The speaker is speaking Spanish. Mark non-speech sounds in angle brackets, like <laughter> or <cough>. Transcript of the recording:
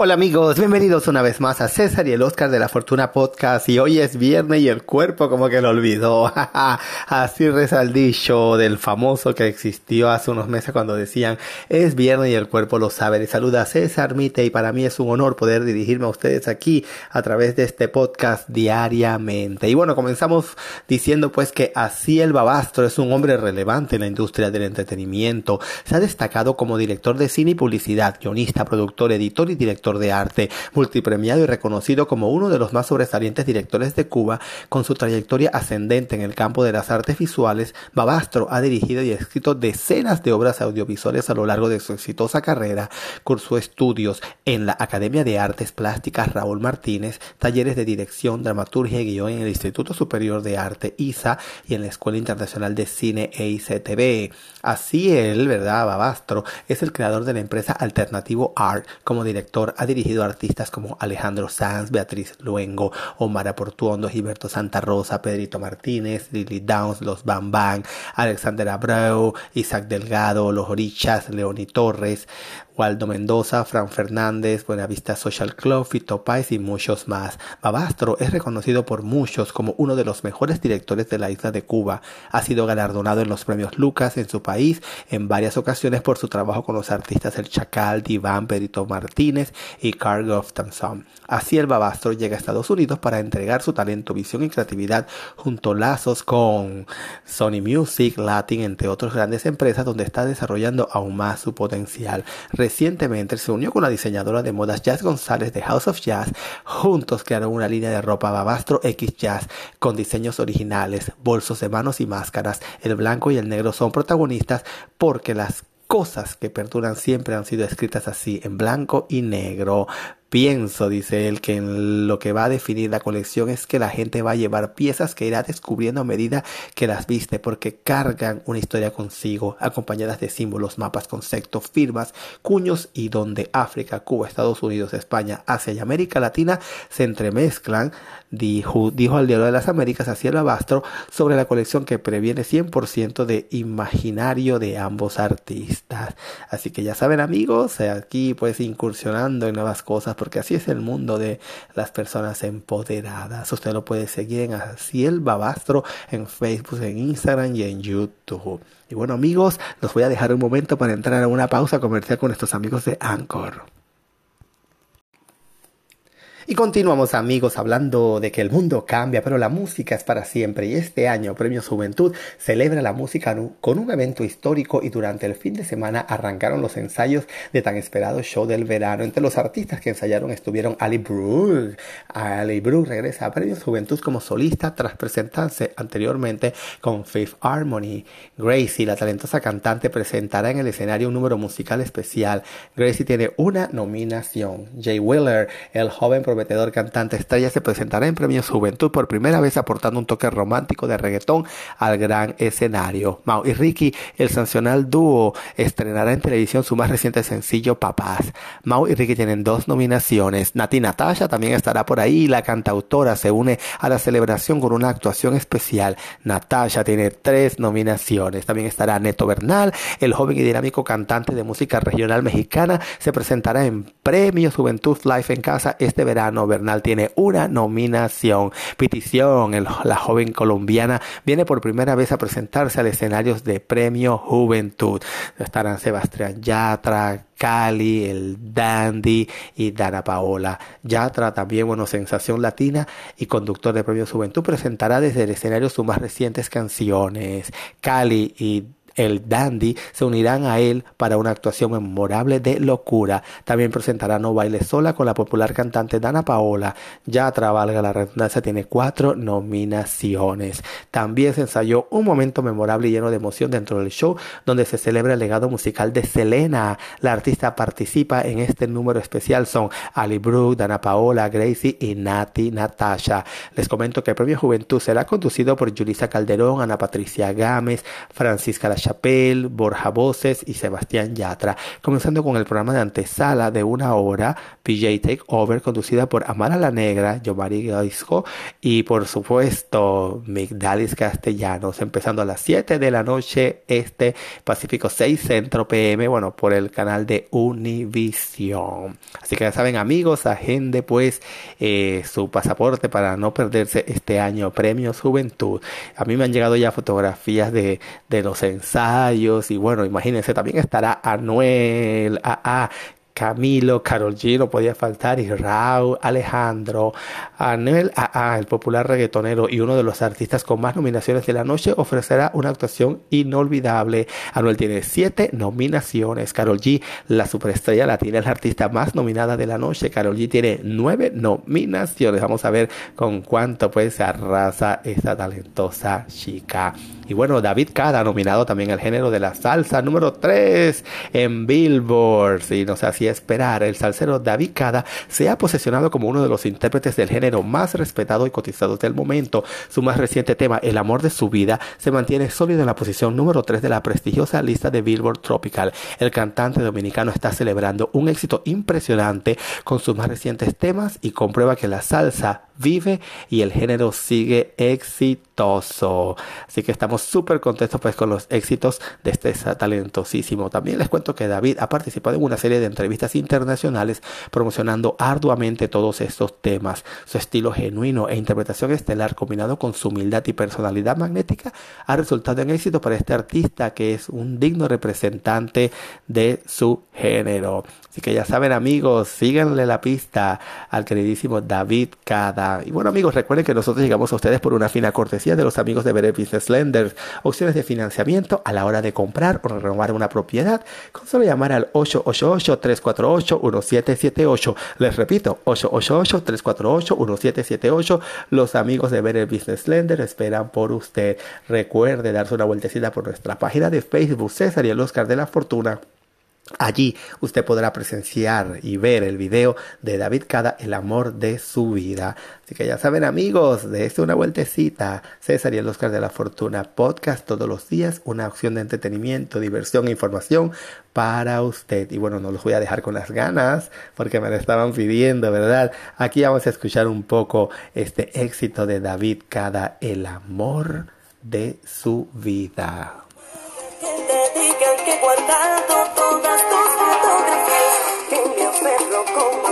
Hola amigos, bienvenidos una vez más a César y el Oscar de la Fortuna Podcast y hoy es viernes y el cuerpo como que lo olvidó. <laughs> Así reza el dicho del famoso que existió hace unos meses cuando decían es viernes y el cuerpo lo sabe. Les saluda César Mite y para mí es un honor poder dirigirme a ustedes aquí a través de este podcast diariamente. Y bueno, comenzamos diciendo pues que así el Babastro es un hombre relevante en la industria del entretenimiento. Se ha destacado como director de cine y publicidad, guionista, productor, editor y director de arte, multipremiado y reconocido como uno de los más sobresalientes directores de Cuba, con su trayectoria ascendente en el campo de las artes visuales, Babastro ha dirigido y escrito decenas de obras audiovisuales a lo largo de su exitosa carrera, cursó estudios en la Academia de Artes Plásticas Raúl Martínez, talleres de dirección, dramaturgia y guion en el Instituto Superior de Arte ISA y en la Escuela Internacional de Cine EICTV. Así él, ¿verdad? Babastro es el creador de la empresa Alternativo Art como director ha dirigido artistas como Alejandro Sanz, Beatriz Luengo, Omar Portuondo, Gilberto Santa Rosa, Pedrito Martínez, Lily Downs, Los Bam Bam, Alexander Abreu, Isaac Delgado, Los Orichas, Leoni Torres, Waldo Mendoza, Fran Fernández, Buenavista Social Club, Fito Páez y muchos más. Babastro es reconocido por muchos como uno de los mejores directores de la isla de Cuba. Ha sido galardonado en los premios Lucas en su país en varias ocasiones por su trabajo con los artistas El Chacal, Diván, Perito Martínez y Carl Gustafson. Así el Babastro llega a Estados Unidos para entregar su talento, visión y creatividad junto a lazos con Sony Music, Latin, entre otras grandes empresas donde está desarrollando aún más su potencial. Recientemente se unió con la diseñadora de modas Jazz González de House of Jazz. Juntos crearon una línea de ropa Babastro X Jazz con diseños originales, bolsos de manos y máscaras. El blanco y el negro son protagonistas porque las cosas que perduran siempre han sido escritas así, en blanco y negro. Pienso, dice él, que en lo que va a definir la colección es que la gente va a llevar piezas que irá descubriendo a medida que las viste, porque cargan una historia consigo, acompañadas de símbolos, mapas, conceptos, firmas, cuños y donde África, Cuba, Estados Unidos, España, Asia y América Latina se entremezclan, dijo, dijo al Diario de las Américas hacia el Abastro sobre la colección que previene 100% de imaginario de ambos artistas. Así que ya saben amigos, aquí pues incursionando en nuevas cosas porque así es el mundo de las personas empoderadas. Usted lo puede seguir en Asiel Babastro en Facebook, en Instagram y en YouTube. Y bueno amigos, los voy a dejar un momento para entrar a una pausa comercial con estos amigos de Anchor. Y continuamos amigos hablando de que el mundo cambia, pero la música es para siempre. Y este año Premio Juventud celebra la música con un evento histórico y durante el fin de semana arrancaron los ensayos de tan esperado show del verano. Entre los artistas que ensayaron estuvieron Ali Brooke. Ali Brooke regresa a Premio Juventud como solista tras presentarse anteriormente con Fifth Harmony. Gracie, la talentosa cantante, presentará en el escenario un número musical especial. Gracie tiene una nominación. Jay Wheeler, el joven prometedor cantante estrella se presentará en Premios Juventud por primera vez aportando un toque romántico de reggaetón al gran escenario. Mau y Ricky, el sancional dúo, estrenará en televisión su más reciente sencillo Papás. Mau y Ricky tienen dos nominaciones. Nati Natasha también estará por ahí. La cantautora se une a la celebración con una actuación especial. Natasha tiene tres nominaciones. También estará Neto Bernal, el joven y dinámico cantante de música regional mexicana, se presentará en Premios Juventud Live en casa este verano Bernal tiene una nominación. Petición, la joven colombiana, viene por primera vez a presentarse al escenario de Premio Juventud. Estarán Sebastián Yatra, Cali, el Dandy y Dana Paola. Yatra, también, bueno, sensación latina y conductor de Premio Juventud, presentará desde el escenario sus más recientes canciones. Cali y el Dandy se unirán a él para una actuación memorable de locura. También presentará No Baile Sola con la popular cantante Dana Paola. Ya valga la redundancia, tiene cuatro nominaciones. También se ensayó un momento memorable y lleno de emoción dentro del show donde se celebra el legado musical de Selena. La artista participa en este número especial son Ali Brooke, Dana Paola, Gracie y Nati Natasha. Les comento que el premio Juventud será conducido por Julissa Calderón, Ana Patricia Gámez, Francisca Lachapelle, Chapel, Borja Voces y Sebastián Yatra. Comenzando con el programa de antesala de una hora, PJ Takeover, conducida por Amara la Negra, Yomari Gaisco y por supuesto Migdalis Castellanos, empezando a las 7 de la noche este Pacífico 6 Centro PM, bueno, por el canal de Univision. Así que ya saben amigos, agende pues eh, su pasaporte para no perderse este año Premios Juventud. A mí me han llegado ya fotografías de, de los ensayos y bueno, imagínense, también estará Anuel, AA, Camilo, Carol G, no podía faltar, y Raúl, Alejandro, Anel AA, el popular reggaetonero y uno de los artistas con más nominaciones de la noche, ofrecerá una actuación inolvidable. Anuel tiene siete nominaciones. Carol G, la superestrella latina, es la artista más nominada de la noche. Carol G tiene nueve nominaciones. Vamos a ver con cuánto pues se arrasa esta talentosa chica. Y bueno, David Cada, nominado también al género de la salsa, número 3 en Billboard. Y no sé hacía esperar, el salsero David Cada se ha posesionado como uno de los intérpretes del género más respetado y cotizado del momento. Su más reciente tema, El amor de su vida, se mantiene sólido en la posición número 3 de la prestigiosa lista de Billboard Tropical. El cantante dominicano está celebrando un éxito impresionante con sus más recientes temas y comprueba que la salsa vive y el género sigue exitoso. Así que estamos súper contentos pues con los éxitos de este talentosísimo. También les cuento que David ha participado en una serie de entrevistas internacionales promocionando arduamente todos estos temas. Su estilo genuino e interpretación estelar combinado con su humildad y personalidad magnética ha resultado en éxito para este artista que es un digno representante de su género. Así que ya saben amigos, síganle la pista al queridísimo David Cada. Y bueno amigos, recuerden que nosotros llegamos a ustedes por una fina cortesía de los amigos de Better Business Lenders. Opciones de financiamiento a la hora de comprar o renovar una propiedad. Con solo llamar al 888-348-1778. Les repito, 888-348-1778. Los amigos de Better Business Lender esperan por usted. Recuerde darse una vueltecita por nuestra página de Facebook César y el Oscar de la Fortuna. Allí usted podrá presenciar y ver el video de David Cada, el amor de su vida. Así que ya saben amigos, de una vueltecita. César y el Oscar de la Fortuna podcast todos los días, una opción de entretenimiento, diversión e información para usted. Y bueno, no los voy a dejar con las ganas porque me lo estaban pidiendo, ¿verdad? Aquí vamos a escuchar un poco este éxito de David Cada, el amor de su vida que guardado todas tus fotografías en mi aferro con